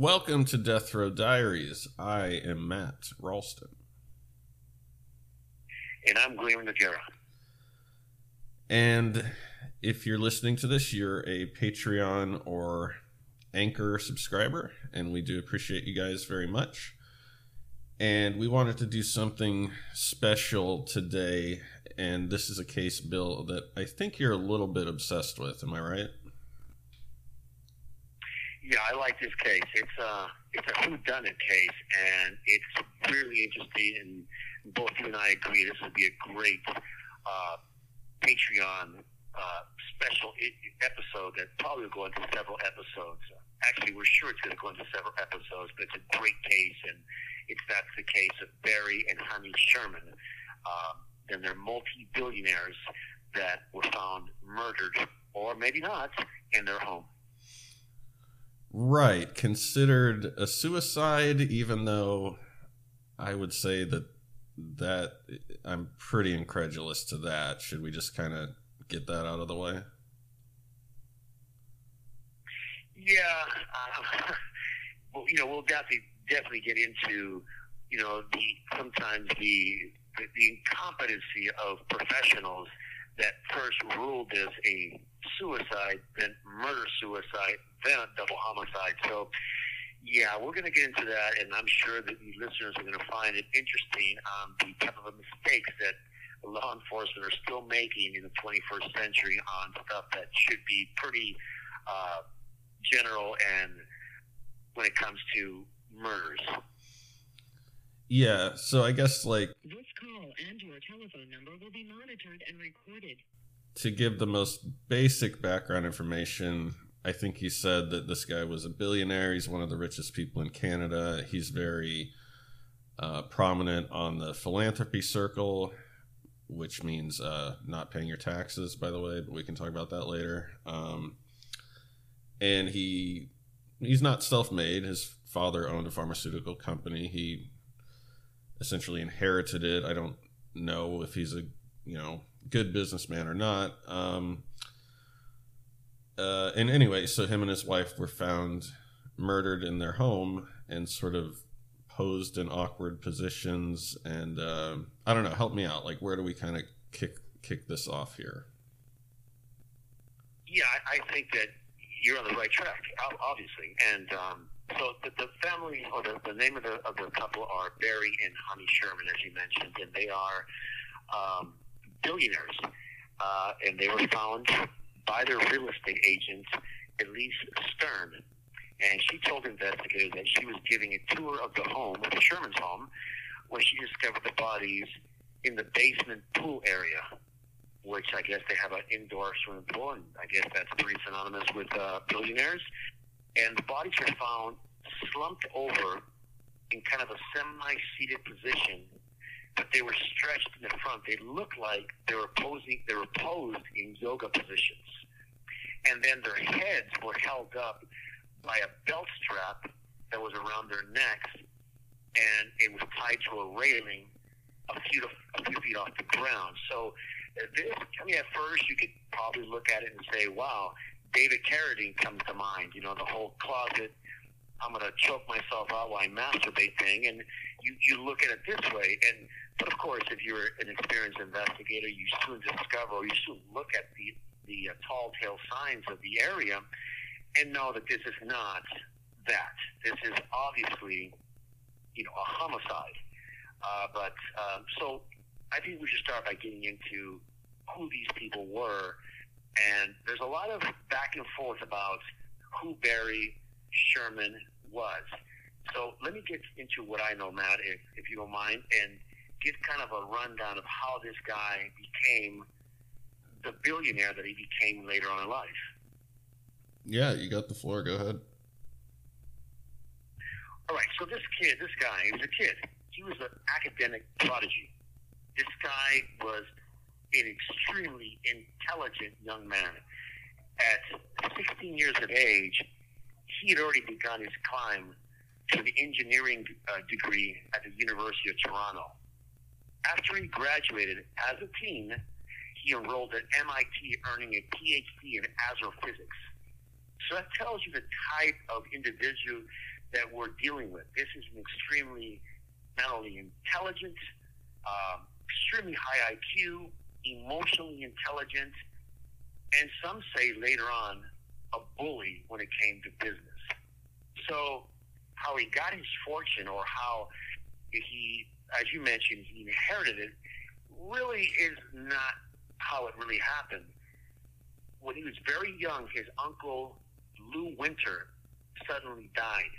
Welcome to Death Row Diaries. I am Matt Ralston. and I'm William Aguirre. And if you're listening to this, you're a Patreon or Anchor subscriber, and we do appreciate you guys very much. And we wanted to do something special today, and this is a case, Bill, that I think you're a little bit obsessed with. Am I right? Yeah, I like this case. It's a it's a whodunit case, and it's really interesting. And both you and I agree this would be a great uh, Patreon uh, special I- episode that probably will go into several episodes. Actually, we're sure it's going to go into several episodes, but it's a great case, and it's that's the case of Barry and Honey Sherman. Um, and they're multi-billionaires that were found murdered, or maybe not, in their home. Right. Considered a suicide, even though I would say that that I'm pretty incredulous to that. Should we just kind of get that out of the way? Yeah, uh, well, you know, we'll definitely definitely get into, you know, the sometimes the the, the incompetency of professionals that first ruled this a suicide, then murder suicide, then a double homicide. So, yeah, we're going to get into that, and I'm sure that the listeners are going to find it interesting on the type of mistakes that law enforcement are still making in the 21st century on stuff that should be pretty uh, general and when it comes to murders. Yeah. So I guess like This call and your telephone number will be monitored and recorded. To give the most basic background information, I think he said that this guy was a billionaire. He's one of the richest people in Canada. He's very uh, prominent on the philanthropy circle, which means uh, not paying your taxes, by the way, but we can talk about that later. Um, and he he's not self-made. His father owned a pharmaceutical company. He essentially inherited it. I don't know if he's a you know good businessman or not. Um, uh, and anyway, so him and his wife were found murdered in their home and sort of posed in awkward positions. And uh, I don't know, help me out. Like, where do we kind of kick kick this off here? Yeah, I, think that you're on the right track, obviously. And um, so the, the family, or the, the name of the, of the couple are Barry and Honey Sherman, as you mentioned, and they are um, billionaires. Uh, and they were found by their real estate agent, Elise Stern. And she told investigators that she was giving a tour of the home, the Sherman's home, when she discovered the bodies in the basement pool area which I guess they have an indoor swimming pool, and I guess that's pretty synonymous with uh, billionaires. And the bodies were found slumped over in kind of a semi-seated position, but they were stretched in the front. They looked like they were posing. They were posed in yoga positions, and then their heads were held up by a belt strap that was around their necks, and it was tied to a railing a few a few feet off the ground. So uh, this, I mean, at first you could probably look at it and say, "Wow, David Carradine comes to mind." You know, the whole closet. I'm gonna choke myself out while I masturbate thing, and you you look at it this way. And of course, if you're an experienced investigator, you soon discover, or you soon look at the the uh, tall tale signs of the area, and know that this is not that. This is obviously, you know, a homicide. Uh, but um, so I think we should start by getting into who these people were. And there's a lot of back and forth about who Barry Sherman was. So let me get into what I know, Matt, if, if you don't mind, and give kind of a rundown of how this guy became the billionaire that he became later on in life. Yeah, you got the floor. Go ahead. All right, so this kid, this guy, he was a kid. He was an academic prodigy. This guy was an extremely intelligent young man. At 16 years of age, he had already begun his climb to the engineering uh, degree at the University of Toronto. After he graduated as a teen, he enrolled at MIT, earning a PhD in astrophysics. So that tells you the type of individual that we're dealing with. This is an extremely not only intelligent, um, extremely high IQ, emotionally intelligent, and some say later on a bully when it came to business. So, how he got his fortune or how he, as you mentioned, he inherited it, really is not how it really happened. When he was very young, his uncle, Lou Winter, suddenly died.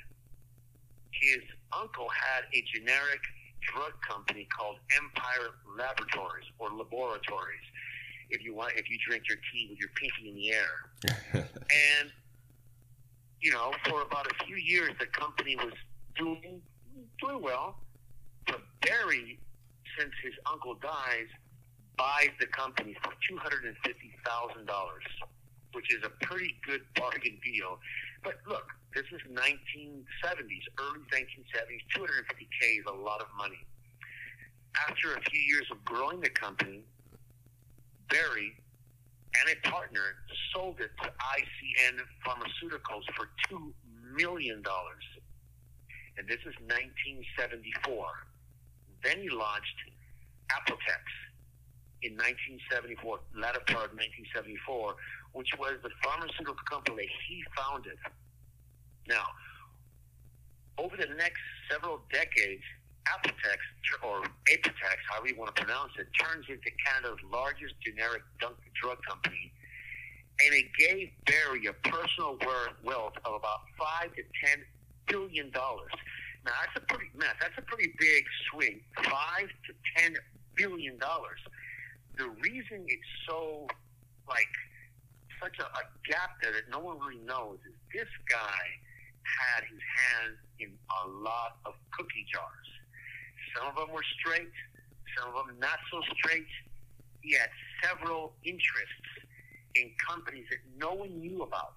His uncle had a generic drug company called Empire Laboratories or Laboratories. If you want, if you drink your tea with your pinky in the air, and you know, for about a few years, the company was doing doing well. But Barry, since his uncle dies, buys the company for two hundred and fifty thousand dollars, which is a pretty good bargain deal. But look, this is 1970s, early 1970s. 250k is a lot of money. After a few years of growing the company, Barry and a partner sold it to ICN Pharmaceuticals for two million dollars, and this is 1974. Then he launched Apotex in 1974, latter part of 1974, which was the pharmaceutical company he founded. Now, over the next several decades, Apotex, or Apotex, however you want to pronounce it, turns into Canada's largest generic drug company, and it gave Barry a personal wealth of about five to ten billion dollars. Now that's a pretty mess. That's a pretty big swing. Five to ten billion dollars. The reason it's so like such a, a gap there that no one really knows is this guy had his hands in a lot of cookie jars. Some of them were straight, some of them not so straight. He had several interests in companies that no one knew about.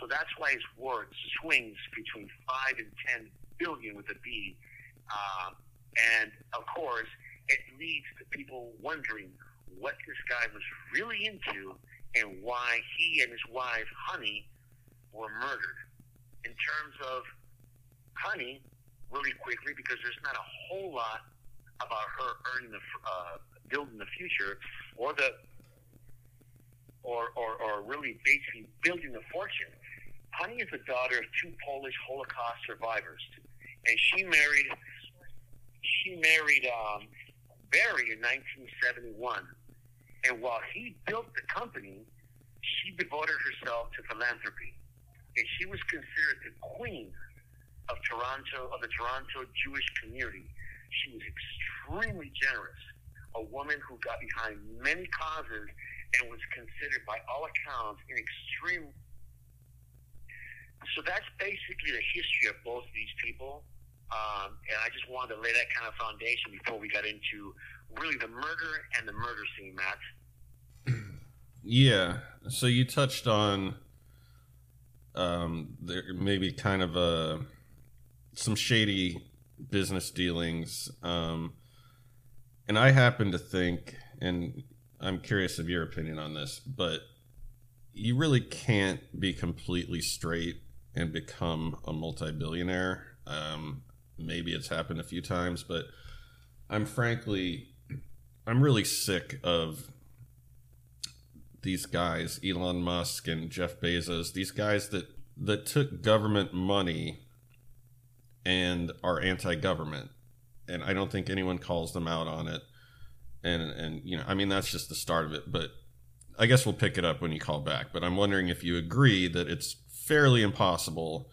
So that's why his word swings between five and ten billion with a B. Uh, and of course, it leads to people wondering what this guy was really into and why he and his wife, Honey, were murdered. In terms of Honey, really quickly, because there's not a whole lot about her earning the uh, building the future, or the or, or, or really basically building the fortune. Honey is the daughter of two Polish Holocaust survivors, and she married she married um, Barry in 1971 and while he built the company, she devoted herself to philanthropy. And she was considered the queen of Toronto, of the Toronto Jewish community. She was extremely generous, a woman who got behind many causes and was considered by all accounts an extreme. So that's basically the history of both of these people. Um, and I just wanted to lay that kind of foundation before we got into really the murder and the murder scene, Matt. Yeah. So you touched on um, there maybe kind of a some shady business dealings. Um, and I happen to think, and I'm curious of your opinion on this, but you really can't be completely straight and become a multi-billionaire. Um, maybe it's happened a few times, but I'm frankly, I'm really sick of these guys, Elon Musk and Jeff Bezos, these guys that that took government money and are anti-government, and I don't think anyone calls them out on it. And and you know, I mean, that's just the start of it. But I guess we'll pick it up when you call back. But I'm wondering if you agree that it's fairly impossible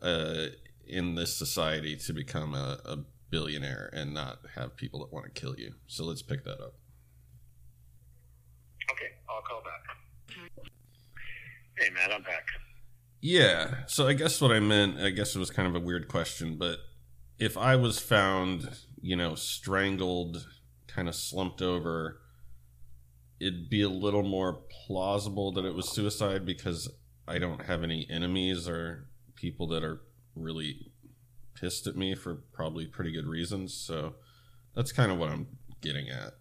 uh, in this society to become a, a billionaire and not have people that want to kill you. So let's pick that up. Okay, I'll call back. Hey, Matt, I'm back. Yeah. So I guess what I meant, I guess it was kind of a weird question, but if I was found, you know, strangled, kind of slumped over, it'd be a little more plausible that it was suicide because I don't have any enemies or people that are really pissed at me for probably pretty good reasons. So that's kind of what I'm getting at.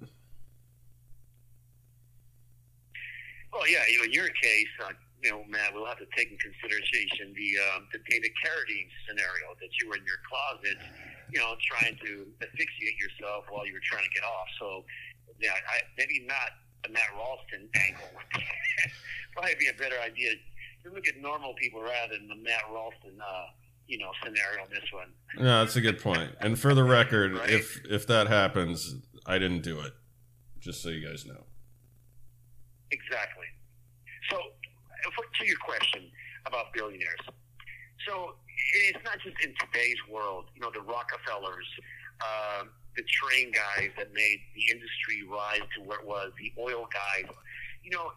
Well, yeah, you know, in your case, uh, you know, Matt, we'll have to take in consideration the um, the David Carradine scenario that you were in your closet, you know, trying to asphyxiate yourself while you were trying to get off. So, yeah, I, maybe not the Matt Ralston angle. Probably be a better idea. You look at normal people rather than the Matt Ralston, uh, you know, scenario. This one. No, that's a good point. And for the record, Right. if if that happens, I didn't do it. Just so you guys know. Exactly. So, uh, to your question about billionaires, so it's not just in today's world. You know, the Rockefellers, um, the train guys that made the industry rise to where it was, the oil guys. You know,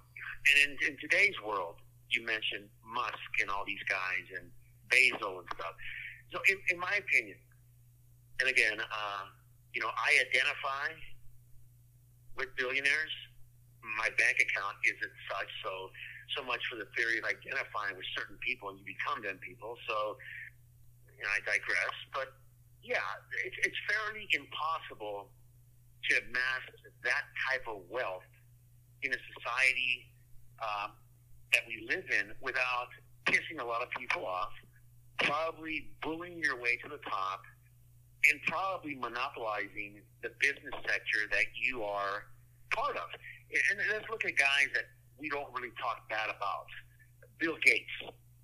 and in, in today's world, you mentioned Musk and all these guys and Bezos and stuff. So, in, in my opinion, and again, uh, you know, I identify with billionaires. My bank account isn't such so so much for the theory of identifying with certain people and you become them people. So you know, I digress but yeah it's, it's fairly impossible to amass that type of wealth in a society um, that we live in without pissing a lot of people off probably bullying your way to the top and probably monopolizing the business sector that you are part of and let's look at guys that we don't really talk bad about. Bill Gates,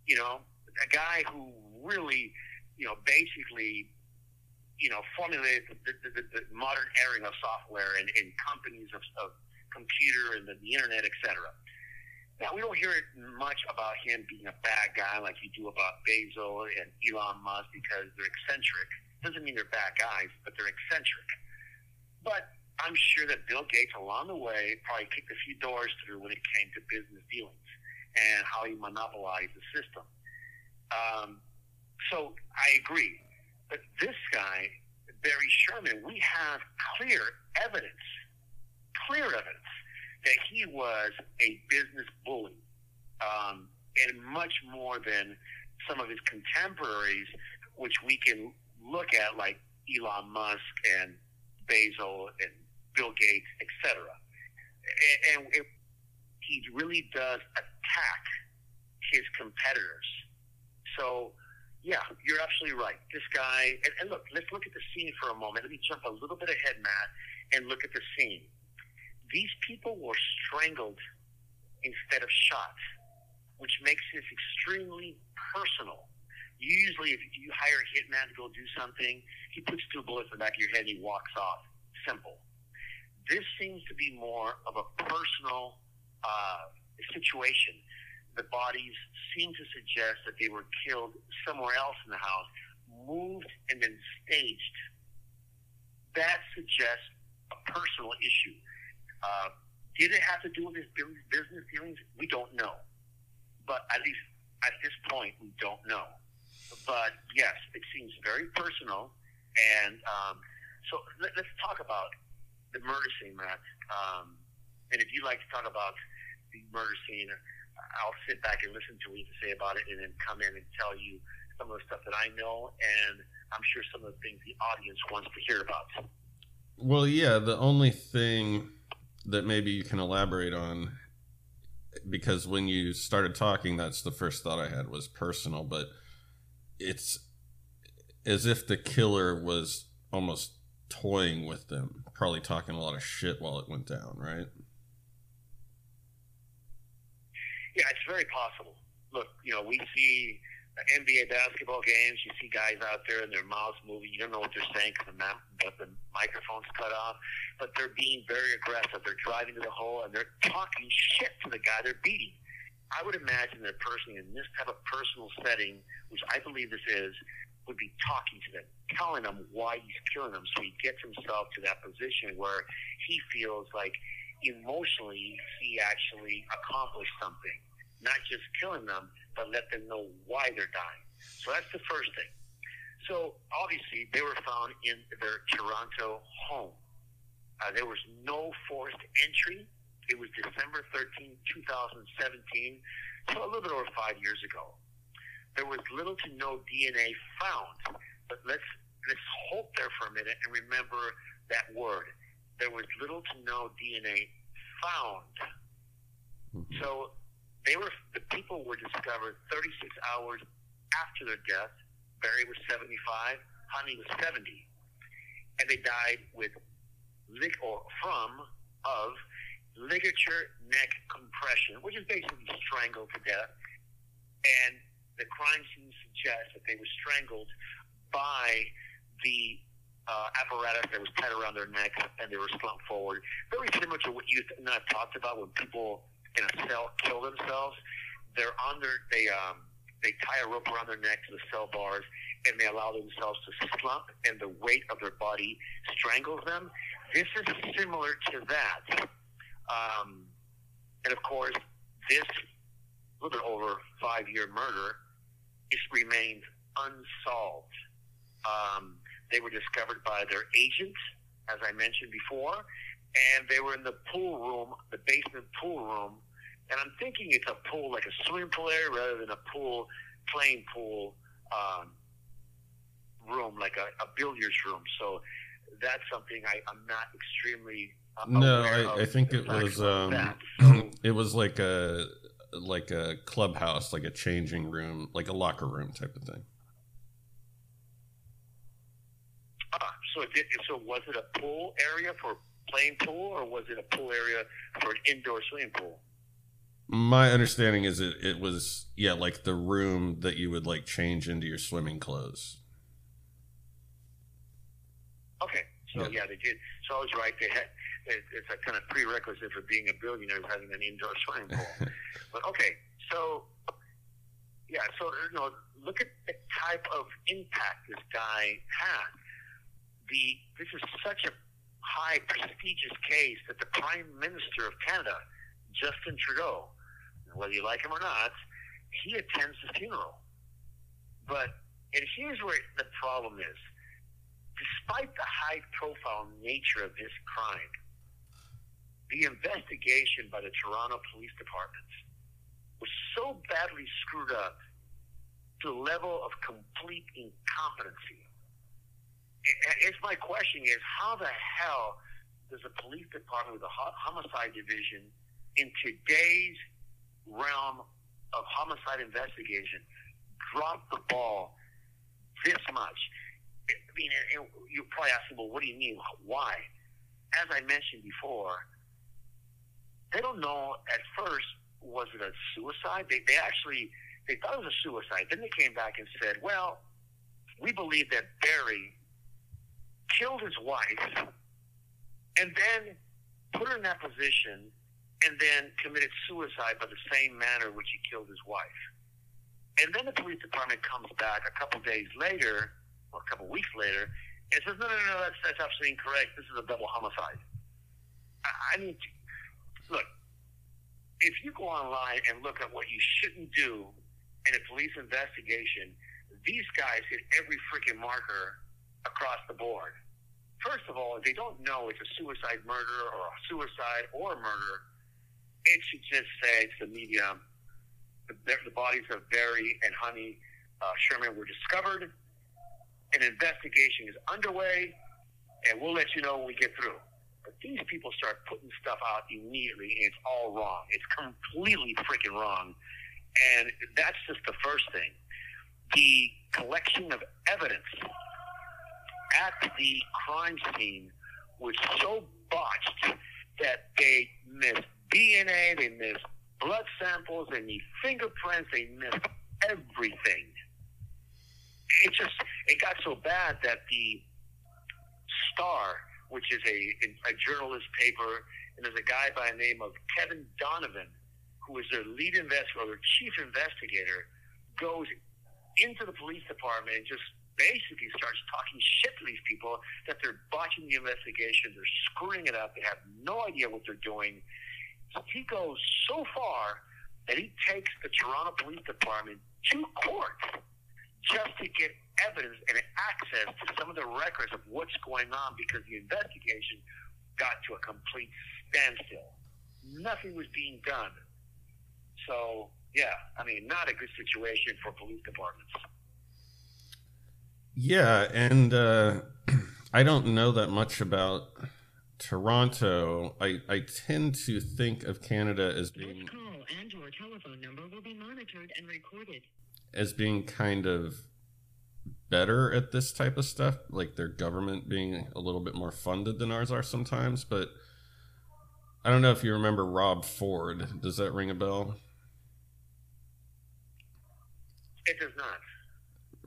you know, a guy who really, you know, basically, you know, formulated the, the, the, the modern airing of software and, and companies of, of computer and the, the internet, etc. Now, we don't hear much about him being a bad guy like you do about Bezos and Elon Musk because they're eccentric. Doesn't mean they're bad guys, but they're eccentric. But I'm sure that Bill Gates, along the way, probably kicked a few doors through when it came to business dealings and how he monopolized the system. Um, so I agree. But this guy, Barry Sherman, we have clear evidence, clear evidence that he was a business bully, um, and much more than some of his contemporaries, which we can look at, like Elon Musk and Bezos and Bill Gates, etc. And, and it, he really does attack his competitors. So, yeah, you're absolutely right. This guy, and, and look, let's look at the scene for a moment. Let me jump a little bit ahead, Matt, and look at the scene. These people were strangled instead of shot, which makes this extremely personal. Usually, if you hire a hitman to go do something, he puts two bullets in the back of your head and he walks off. Simple. This seems to be more of a personal uh, situation. The bodies seem to suggest that they were killed somewhere else in the house, moved, and then staged. That suggests a personal issue. Uh, did it have to do with his business dealings? We don't know. But at least at this point, we don't know. But yes, it seems very personal. And um, so let, let's talk about the murder scene, Matt. Um, and if you'd like to talk about the murder scene, I'll sit back and listen to what you say about it and then come in and tell you some of the stuff that I know. And I'm sure some of the things the audience wants to hear about. Well, yeah, the only thing that maybe you can elaborate on because when you started talking that's the first thought I had was personal, but it's as if the killer was almost toying with them, probably talking a lot of shit while it went down, right? Yeah, it's very possible. Look, you know, we see NBA basketball games. You see guys out there and their mouths moving. You don't know what they're saying because the, the microphone's cut off. But they're being very aggressive. They're driving to the hole and they're talking shit to the guy they're beating. I would imagine that a person in this type of personal setting, which I believe this is, would be talking to them, telling them why he's killing them. So he gets himself to that position where he feels like emotionally he actually accomplished something. Not just killing them, but let them know why they're dying. So that's the first thing. So obviously they were found in their Toronto home. Uh, there was no forced entry. It was December 13, 2017, so a little bit over five years ago. There was little to no DNA found, but let's let's hold there for a minute and remember that word. There was little to no DNA found. Mm-hmm. So they were the people were discovered 36 hours after their death. Barry was 75, Honey was 70, and they died with lig or from of ligature neck compression, which is basically strangled to death. And the crime scene suggests that they were strangled by the uh, apparatus that was tied around their necks and they were slumped forward. Very similar to what you and I talked about when people in a cell kill themselves. They're on their they um they tie a rope around their neck to the cell bars and they allow themselves to slump and the weight of their body strangles them. This is similar to that. Um, and of course, this little bit over five year murder is remained unsolved. Um, they were discovered by their agent, as I mentioned before, and they were in the pool room, the basement pool room, and I'm thinking it's a pool like a swimming pool area rather than a pool, playing pool um, room, like a, a billiards room. So that's something I, I'm not extremely. Uh, no, I, I, think it was um, so, it was like a like a clubhouse, like a changing room, like a locker room type of thing. Uh, so it did, so was it a pool area for playing pool, or was it a pool area for an indoor swimming pool? My understanding is it, it was yeah like the room that you would like change into your swimming clothes. Okay, so yeah, yeah they did. So I was right. They had it's a kind of prerequisite for being a billionaire having an indoor swimming pool. but okay, so yeah, so you know, look at the type of impact this guy had. The this is such a high prestigious case that the Prime Minister of Canada, Justin Trudeau, whether you like him or not, he attends the funeral. But, and here's where the problem is. Despite the high profile nature of this crime, the investigation by the Toronto Police Department was so badly screwed up to the level of complete incompetency it's my question is how the hell does the police department with the homicide division in today's realm of homicide investigation drop the ball this much? I mean, you're probably asking, well, what do you mean? Why? As I mentioned before, they don't know at first was it a suicide. They they actually they thought it was a suicide. Then they came back and said, well, we believe that Barry killed his wife, and then put her in that position, and then committed suicide by the same manner which he killed his wife. And then the police department comes back a couple days later, or a couple weeks later, and says, no, no, no, that's, that's absolutely incorrect. This is a double homicide. I mean, look, if you go online and look at what you shouldn't do in a police investigation, these guys hit every freaking marker across the board. First of all, if they don't know it's a suicide murder or a suicide or a murder, it should just say to the media, the, the bodies of Barry and Honey uh, Sherman were discovered. an investigation is underway, and we'll let you know when we get through. But these people start putting stuff out immediately, and it's all wrong. It's completely freaking wrong. And that's just the first thing. The collection of evidence at the crime scene was so botched that they missed DNA, they missed blood samples, they missed fingerprints, they missed everything. It just it got so bad that the Star, which is a a journalist paper, and there's a guy by the name of Kevin Donovan, who is their lead investigator, their chief investigator, goes into the police department and just basically starts talking shit to these people that they're botching the investigation, they're screwing it up, they have no idea what they're doing. He goes so far that he takes the Toronto Police Department to court just to get evidence and access to some of the records of what's going on because the investigation got to a complete standstill. Nothing was being done. So, yeah, I mean, not a good situation for police departments. Yeah, and uh, I don't know that much about Toronto. I, I tend to think of Canada as being call and your telephone number will be monitored and recorded. as being kind of better at this type of stuff, like their government being a little bit more funded than ours are sometimes. But I don't know if you remember Rob Ford. Does that ring a bell? It does not.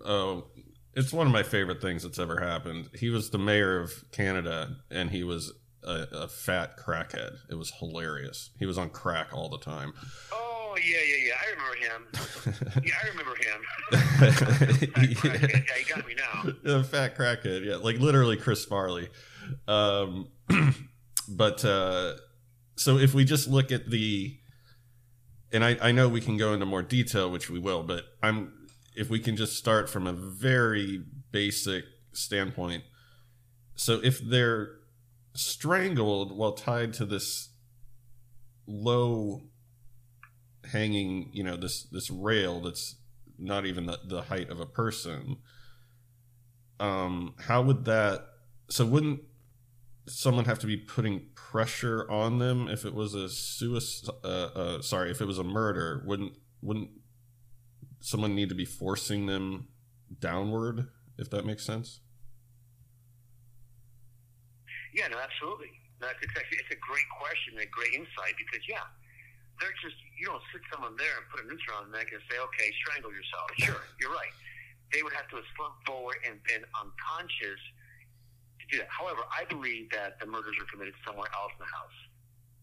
Oh, it's one of my favorite things that's ever happened. He was the mayor of Canada, and he was a, a fat crackhead. It was hilarious. He was on crack all the time. Oh, yeah, yeah, yeah. I remember him. yeah, I remember him. yeah. yeah, he got me now. a fat crackhead, yeah, like literally Chris Farley. Um, but uh, so if we just look at the, and I, I know we can go into more detail, which we will, but I'm if we can just start from a very basic standpoint. So if they're strangled while tied to this low hanging, you know, this this rail that's not even the, the height of a person, um, how would that? So wouldn't someone have to be putting pressure on them if it was a suicide? Uh, uh, sorry, if it was a murder, wouldn't wouldn't someone need to be forcing them downward? If that makes sense. Yeah, no, absolutely. That's exactly. It's a great question and a great insight because yeah, they're just you don't sit someone there and put a noose around their neck and say, okay, strangle yourself. Sure, you're right. They would have to have slumped forward and been unconscious to do that. However, I believe that the murders were committed somewhere else in the house.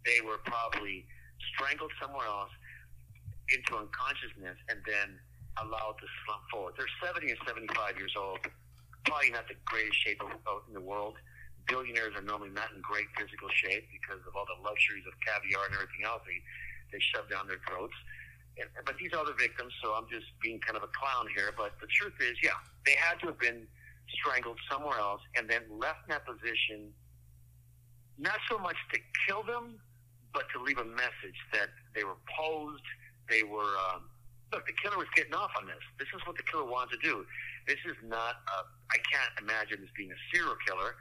They were probably strangled somewhere else into unconsciousness and then allowed to slump forward. They're 70 and 75 years old, probably not the greatest shape of, of, in the world. Billionaires are normally not in great physical shape because of all the luxuries of caviar and everything else they, they shove down their throats. And, but these are the victims, so I'm just being kind of a clown here. But the truth is, yeah, they had to have been strangled somewhere else and then left in that position, not so much to kill them, but to leave a message that they were posed, they were. Um, look, the killer was getting off on this. This is what the killer wanted to do. This is not. A, I can't imagine this being a serial killer.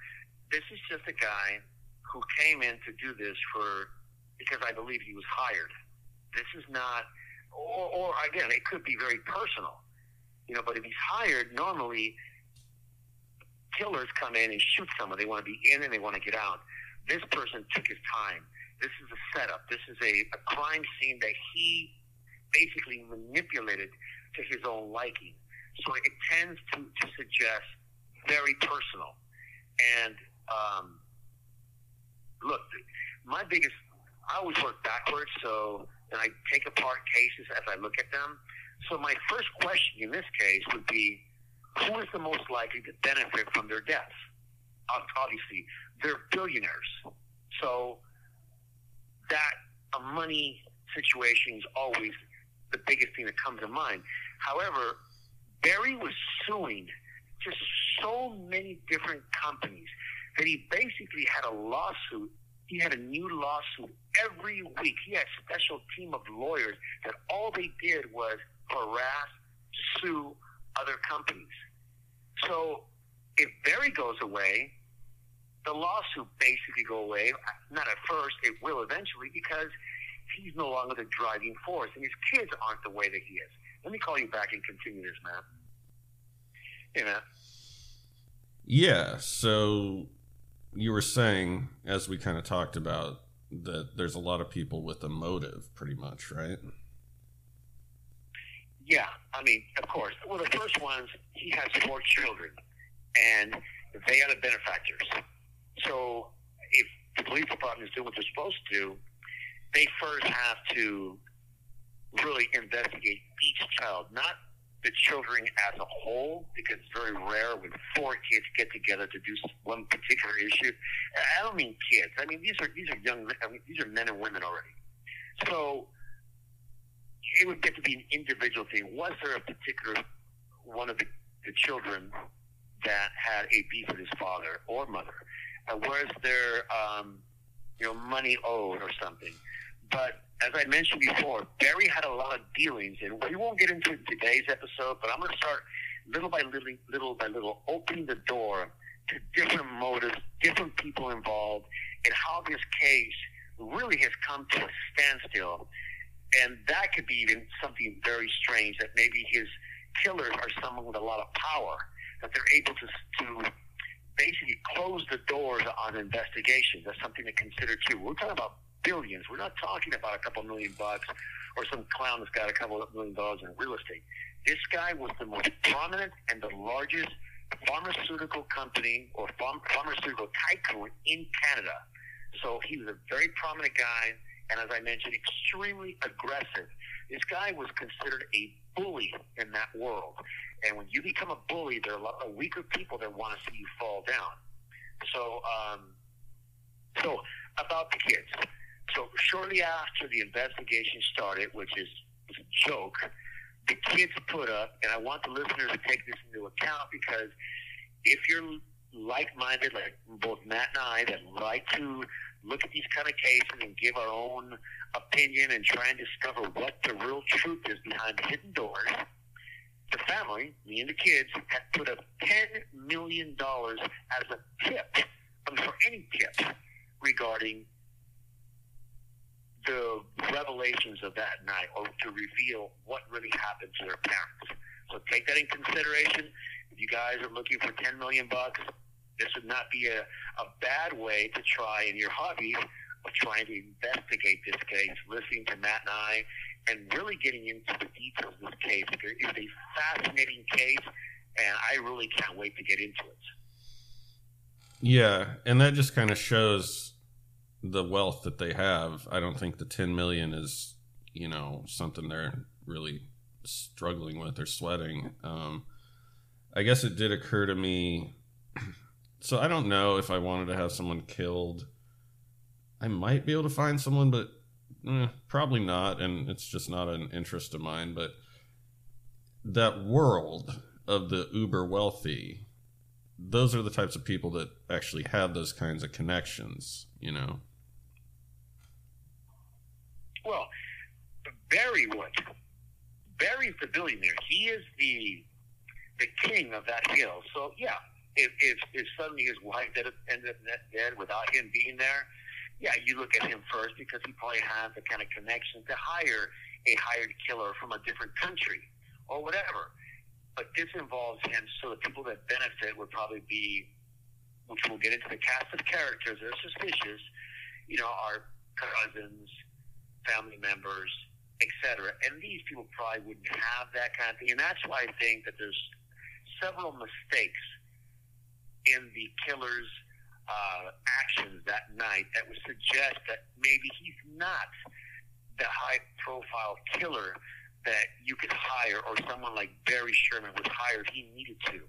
This is just a guy who came in to do this for because I believe he was hired. This is not, or, or again, it could be very personal, you know. But if he's hired, normally killers come in and shoot someone. They want to be in and they want to get out. This person took his time. This is a setup. This is a, a crime scene that he basically manipulated to his own liking. So it tends to, to suggest very personal. And um, look, my biggest, I always work backwards, so then I take apart cases as I look at them. So my first question in this case would be, who is the most likely to benefit from their deaths? Obviously, they're billionaires. So that a money situation is always the biggest thing that comes to mind. However, Barry was suing just so many different companies that he basically had a lawsuit. He had a new lawsuit every week. He had a special team of lawyers that all they did was harass, sue other companies. So if Barry goes away, the lawsuit basically go away. Not at first, it will eventually because he's no longer the driving force, and his kids aren't the way that he is. Let me call you back and continue this, man. Hey, man. Yeah. So you were saying, as we kind of talked about, that there's a lot of people with a motive, pretty much, right? Yeah, I mean, of course. Well, the first ones, he has four children, and they are the benefactors. So if the police department is doing what they're supposed to do, they first have to really investigate each child, not the children as a whole, because it's very rare when four kids get together to do one particular issue. I don't mean kids. I mean these are these are young. I mean these are men and women already. So it would get to be an individual thing. Was there a particular one of the, the children that had a beef with his father or mother? Uh, was there um, you know money owed or something? But as I mentioned before, Barry had a lot of dealings, and we won't get into today's episode, but I'm going to start little by little, little by little, opening the door to different motives, different people involved, and how this case really has come to a standstill. And that could be even something very strange that maybe his killers are someone with a lot of power, that they're able to, to basically close the doors on investigations. That's something to consider too. We're talking about billions. We're not talking about a couple million bucks or some clown that's got a couple of million dollars in real estate. This guy was the most prominent and the largest pharmaceutical company or pharm- pharmaceutical tycoon in Canada. So he was a very prominent guy, and as I mentioned, extremely aggressive. This guy was considered a bully in that world. And when you become a bully, there are a lot of weaker people that want to see you fall down. So, um, so about the kids. So shortly after the investigation started, which is a joke, the kids put up, and I want the listeners to take this into account because if you're like-minded, like both Matt and I, that like to look at these kind of cases and give our own opinion and try and discover what the real truth is behind the hidden doors, the family, me and the kids, had put up ten million dollars as a tip, I mean, for any tip regarding the revelations of that night or to reveal what really happened to their parents. So take that in consideration. If you guys are looking for 10 million bucks, this would not be a, a bad way to try in your hobbies of trying to investigate this case, listening to Matt and I, and really getting into the details of this case. It's a fascinating case, and I really can't wait to get into it. Yeah, and that just kind of shows the wealth that they have, I don't think the 10 million is, you know, something they're really struggling with or sweating. Um, I guess it did occur to me. So I don't know if I wanted to have someone killed. I might be able to find someone, but eh, probably not. And it's just not an interest of mine. But that world of the uber wealthy, those are the types of people that actually have those kinds of connections, you know? Well, Barry would. Barry's the billionaire. He is the the king of that hill. So yeah, if if, if suddenly his wife ended up dead without him being there, yeah, you look at him first because he probably has the kind of connection to hire a hired killer from a different country or whatever. But this involves him, so the people that benefit would probably be, which we'll get into the cast of characters that are suspicious, you know, our cousins, family members, etc. And these people probably wouldn't have that kind of thing. And that's why I think that there's several mistakes in the killer's uh, actions that night that would suggest that maybe he's not the high profile killer that you could hire or someone like Barry Sherman was hired he needed to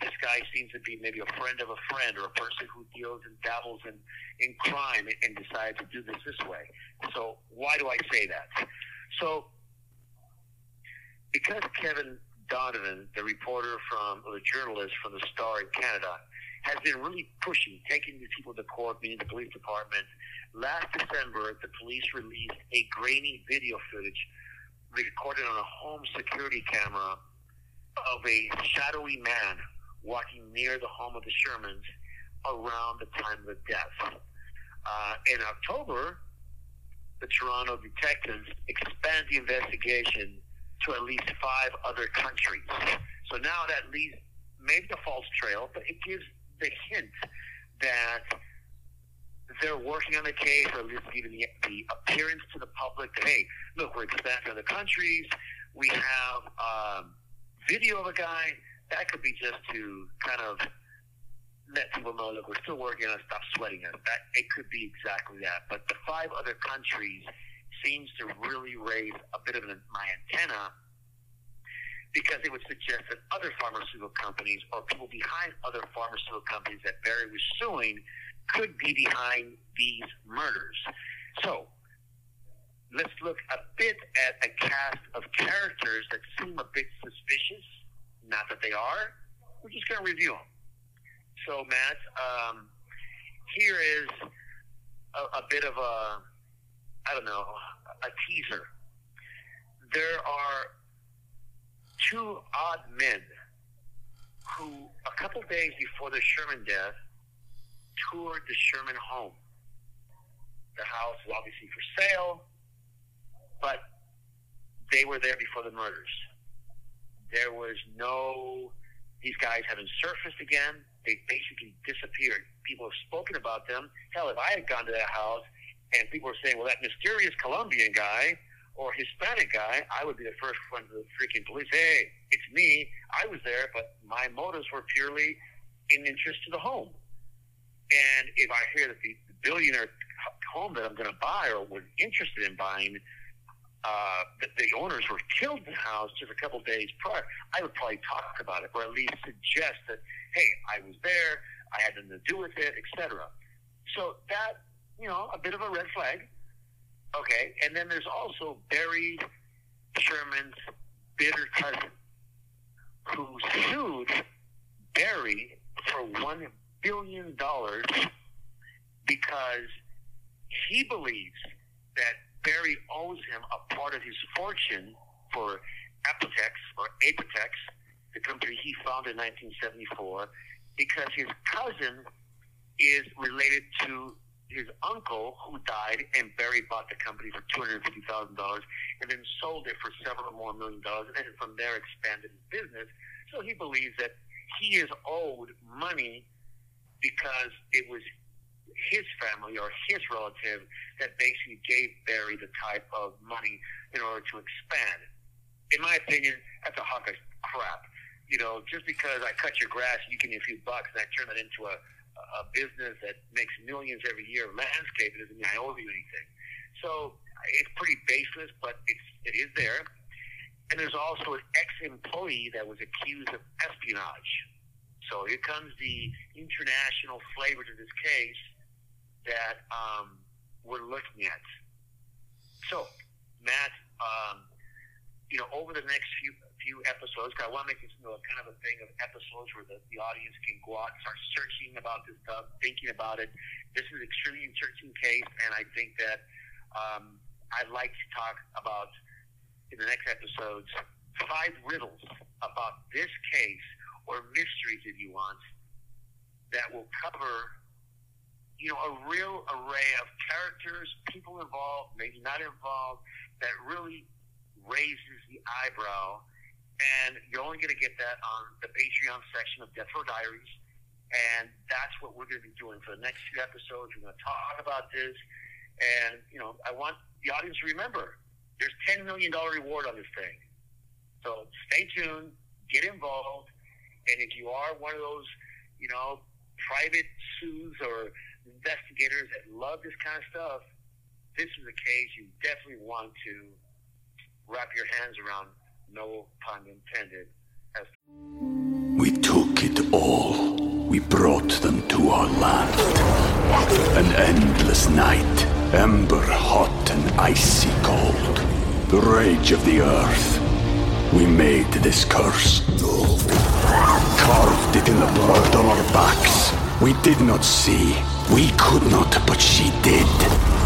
this guy seems to be maybe a friend of a friend or a person who deals and dabbles in, in crime and, decides to do this this way. So why do I say that? So because Kevin Donovan, the reporter from, or the journalist from the Star in Canada, has been really pushing, taking these people to court, meaning the police department. Last December, the police released a grainy video footage recorded on a home security camera of a shadowy man walking near the home of the Shermans around the time of the death. Uh, in October, the Toronto detectives expand the investigation to at least five other countries. So now that leads maybe a false trail, but it gives the hint that they're working on the case, or at least giving the, the appearance to the public that hey, look, we're expanding other countries. We have um, video of a guy that could be just to kind of let people know, look, we're still working on stop sweating it. That it could be exactly that. But the five other countries seems to really raise a bit of an, my antenna because it would suggest that other pharmaceutical companies or people behind other pharmaceutical companies that Barry was suing could be behind these murders. So let's look a bit at a cast of characters that seem a bit suspicious. Not that they are. We're just going to review them. So, Matt, um, here is a, a bit of a, I don't know, a teaser. There are two odd men who, a couple days before the Sherman death, toured the Sherman home. The house was obviously for sale, but they were there before the murders. There was no, these guys haven't surfaced again they basically disappeared. People have spoken about them. Hell, if I had gone to that house and people were saying, well, that mysterious Colombian guy or Hispanic guy, I would be the first one to the freaking police. Hey, it's me. I was there, but my motives were purely in interest to the home. And if I hear that the billionaire home that I'm going to buy or was interested in buying, uh, the, the owners were killed in the house just a couple days prior, I would probably talk about it or at least suggest that hey, I was there, I had nothing to do with it, etc. So that, you know, a bit of a red flag. Okay, and then there's also Barry Sherman's bitter cousin, who sued Barry for one billion dollars because he believes that Barry owes him a part of his fortune for Apotex or Apotex, the company he founded in 1974 because his cousin is related to his uncle who died and Barry bought the company for $250,000 and then sold it for several more million dollars and from there expanded his business. So he believes that he is owed money because it was his family or his relative that basically gave Barry the type of money in order to expand. In my opinion, that's a hunk of crap you know, just because I cut your grass, you give me a few bucks, and I turn that into a a business that makes millions every year of landscaping doesn't mean I owe you anything. So it's pretty baseless, but it's it is there. And there's also an ex-employee that was accused of espionage. So here comes the international flavor to this case that um, we're looking at. So, Matt, um, you know, over the next few few episodes. I want to make this into a kind of a thing of episodes where the, the audience can go out and start searching about this stuff, thinking about it. This is an extremely interesting case, and I think that um, I'd like to talk about in the next episodes five riddles about this case or mysteries, if you want, that will cover you know, a real array of characters, people involved, maybe not involved, that really raises the eyebrow and you're only going to get that on the Patreon section of Death Row Diaries. And that's what we're going to be doing for the next few episodes. We're going to talk about this. And, you know, I want the audience to remember there's $10 million reward on this thing. So stay tuned, get involved. And if you are one of those, you know, private sues or investigators that love this kind of stuff, this is a case you definitely want to wrap your hands around no pun intended. As we took it all. We brought them to our land. An endless night, ember hot and icy cold. The rage of the earth. We made this curse. Carved it in the blood on our backs. We did not see. We could not, but she did.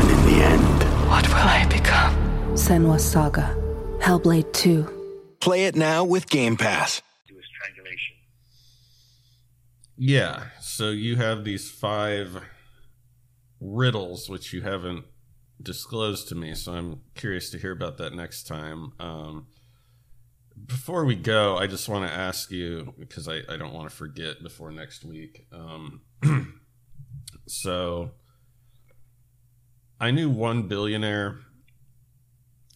And in the end. What will I become? Senua's Saga. Hellblade 2. Play it now with Game Pass. Do a strangulation. Yeah. So you have these five riddles, which you haven't disclosed to me. So I'm curious to hear about that next time. Um, before we go, I just want to ask you because I, I don't want to forget before next week. Um, so I knew one billionaire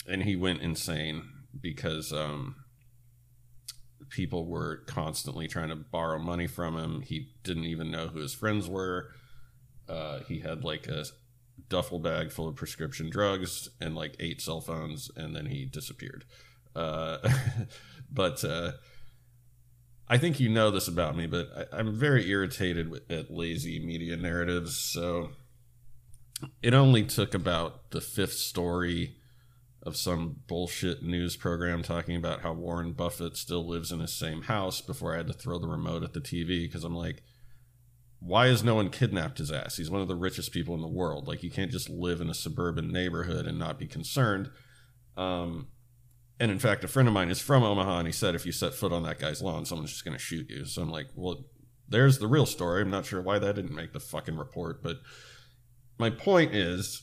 and he went insane because um, people were constantly trying to borrow money from him. He didn't even know who his friends were. Uh, he had like a duffel bag full of prescription drugs and like eight cell phones, and then he disappeared. Uh, but uh, I think you know this about me, but I, am very irritated with, at lazy media narratives. So it only took about the fifth story of some bullshit news program talking about how Warren Buffett still lives in his same house before I had to throw the remote at the TV because I'm like, why has no one kidnapped his ass? He's one of the richest people in the world. Like, you can't just live in a suburban neighborhood and not be concerned. Um, and in fact, a friend of mine is from Omaha, and he said if you set foot on that guy's lawn, someone's just going to shoot you. So I'm like, well, there's the real story. I'm not sure why that didn't make the fucking report, but my point is,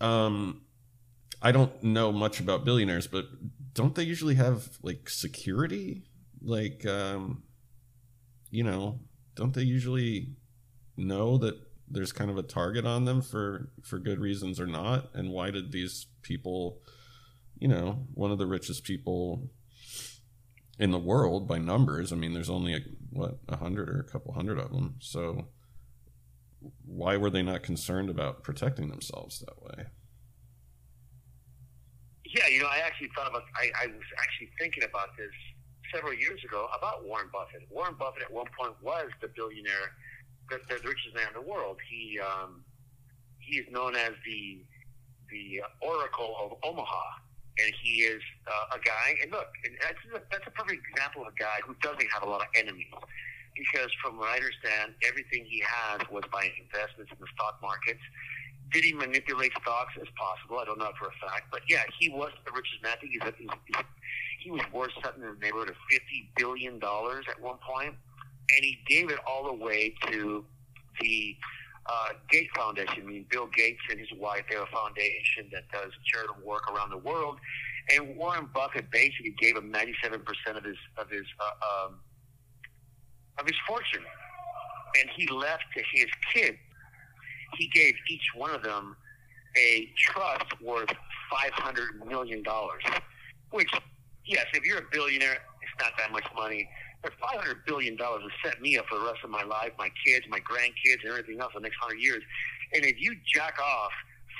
um, I don't know much about billionaires, but don't they usually have like security? Like, um, you know, don't they usually know that there's kind of a target on them for for good reasons or not? And why did these people, you know, one of the richest people in the world by numbers? I mean, there's only a, what a hundred or a couple hundred of them, so why were they not concerned about protecting themselves that way? Yeah, you know, I actually thought about. I, I was actually thinking about this several years ago about Warren Buffett. Warren Buffett at one point was the billionaire, the, the richest man in the world. He um, he is known as the the Oracle of Omaha, and he is uh, a guy. And look, and that's a, that's a perfect example of a guy who doesn't have a lot of enemies. Because from what I understand, everything he has was by investments in the stock markets did he manipulate stocks as possible? I don't know for a fact, but yeah, he was the richest man. I think he was worth something in the neighborhood of fifty billion dollars at one point, and he gave it all away to the uh, Gates Foundation. I mean, Bill Gates and his wife, they have a foundation that does charitable work around the world, and Warren Buffett basically gave him ninety-seven percent of his of his uh, um, of his fortune, and he left to his kid he gave each one of them a trust worth $500 million. Which, yes, if you're a billionaire, it's not that much money. But $500 billion will set me up for the rest of my life, my kids, my grandkids, and everything else the next 100 years. And if you jack off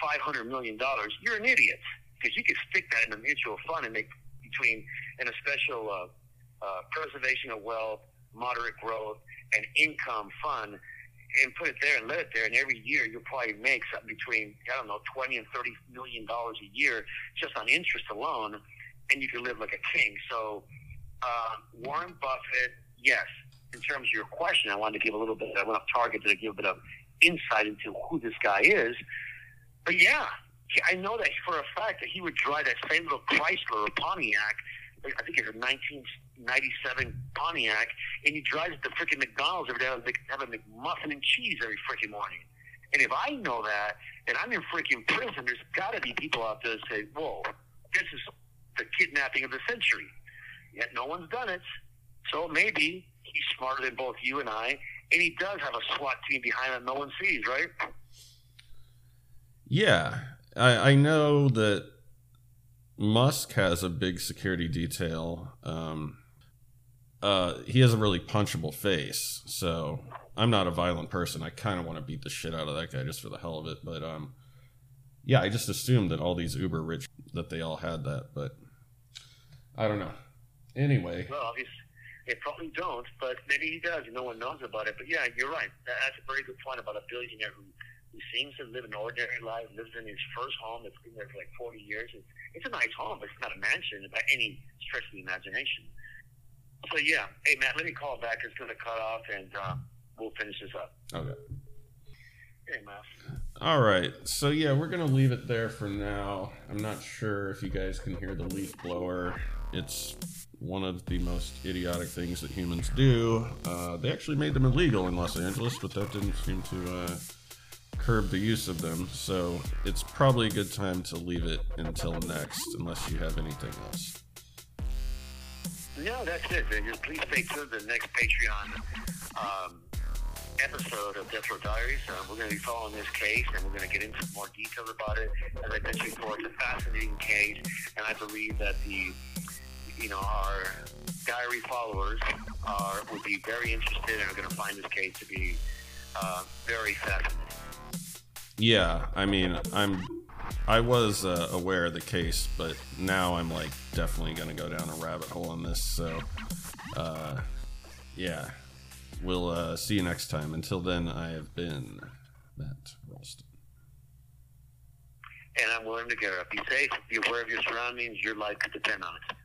$500 million, you're an idiot. Because you could stick that in a mutual fund and make between in a special uh, uh, preservation of wealth, moderate growth, and income fund and put it there and let it there, and every year you'll probably make something between I don't know twenty and thirty million dollars a year just on interest alone, and you can live like a king. So uh, Warren Buffett, yes. In terms of your question, I wanted to give a little bit. I went off target to give a bit of insight into who this guy is. But yeah, I know that for a fact that he would drive that same little Chrysler or Pontiac. I think it's a 19 97 Pontiac, and he drives to freaking McDonald's every day and have a McMuffin and cheese every freaking morning. And if I know that, and I'm in freaking prison, there's got to be people out there that say, whoa, this is the kidnapping of the century. Yet no one's done it. So maybe he's smarter than both you and I, and he does have a SWAT team behind him no one sees, right? Yeah. I, I know that Musk has a big security detail. Um, uh, he has a really punchable face. So I'm not a violent person. I kind of want to beat the shit out of that guy just for the hell of it. But um, yeah, I just assumed that all these uber rich that they all had that, but I don't know. Anyway, well, obviously they probably don't, but maybe he does. No one knows about it. But yeah, you're right. That's a very good point about a billionaire who who seems to live an ordinary life, lives in his first home that's been there for like 40 years. It's, it's a nice home, but it's not a mansion by any stretch of the imagination. So yeah, hey Matt, let me call back. It's going to cut off, and uh, we'll finish this up. Okay. Hey Matt. All right, so yeah, we're gonna leave it there for now. I'm not sure if you guys can hear the leaf blower. It's one of the most idiotic things that humans do. Uh, they actually made them illegal in Los Angeles, but that didn't seem to uh, curb the use of them. So it's probably a good time to leave it until next, unless you have anything else. No, that's it. Please stay tuned to the next Patreon um, episode of Death Row Diaries. Uh, we're going to be following this case, and we're going to get into more details about it. As I mentioned before, it's a fascinating case, and I believe that the, you know, our diary followers are would be very interested and are going to find this case to be uh, very fascinating. Yeah, I mean, I'm I was uh, aware of the case, but now I'm like definitely going to go down a rabbit hole on this. So, uh, yeah, we'll uh, see you next time. Until then, I have been Matt Ralston. And I'm William Noguera. Be safe, be aware of your surroundings. Your life could depend on it.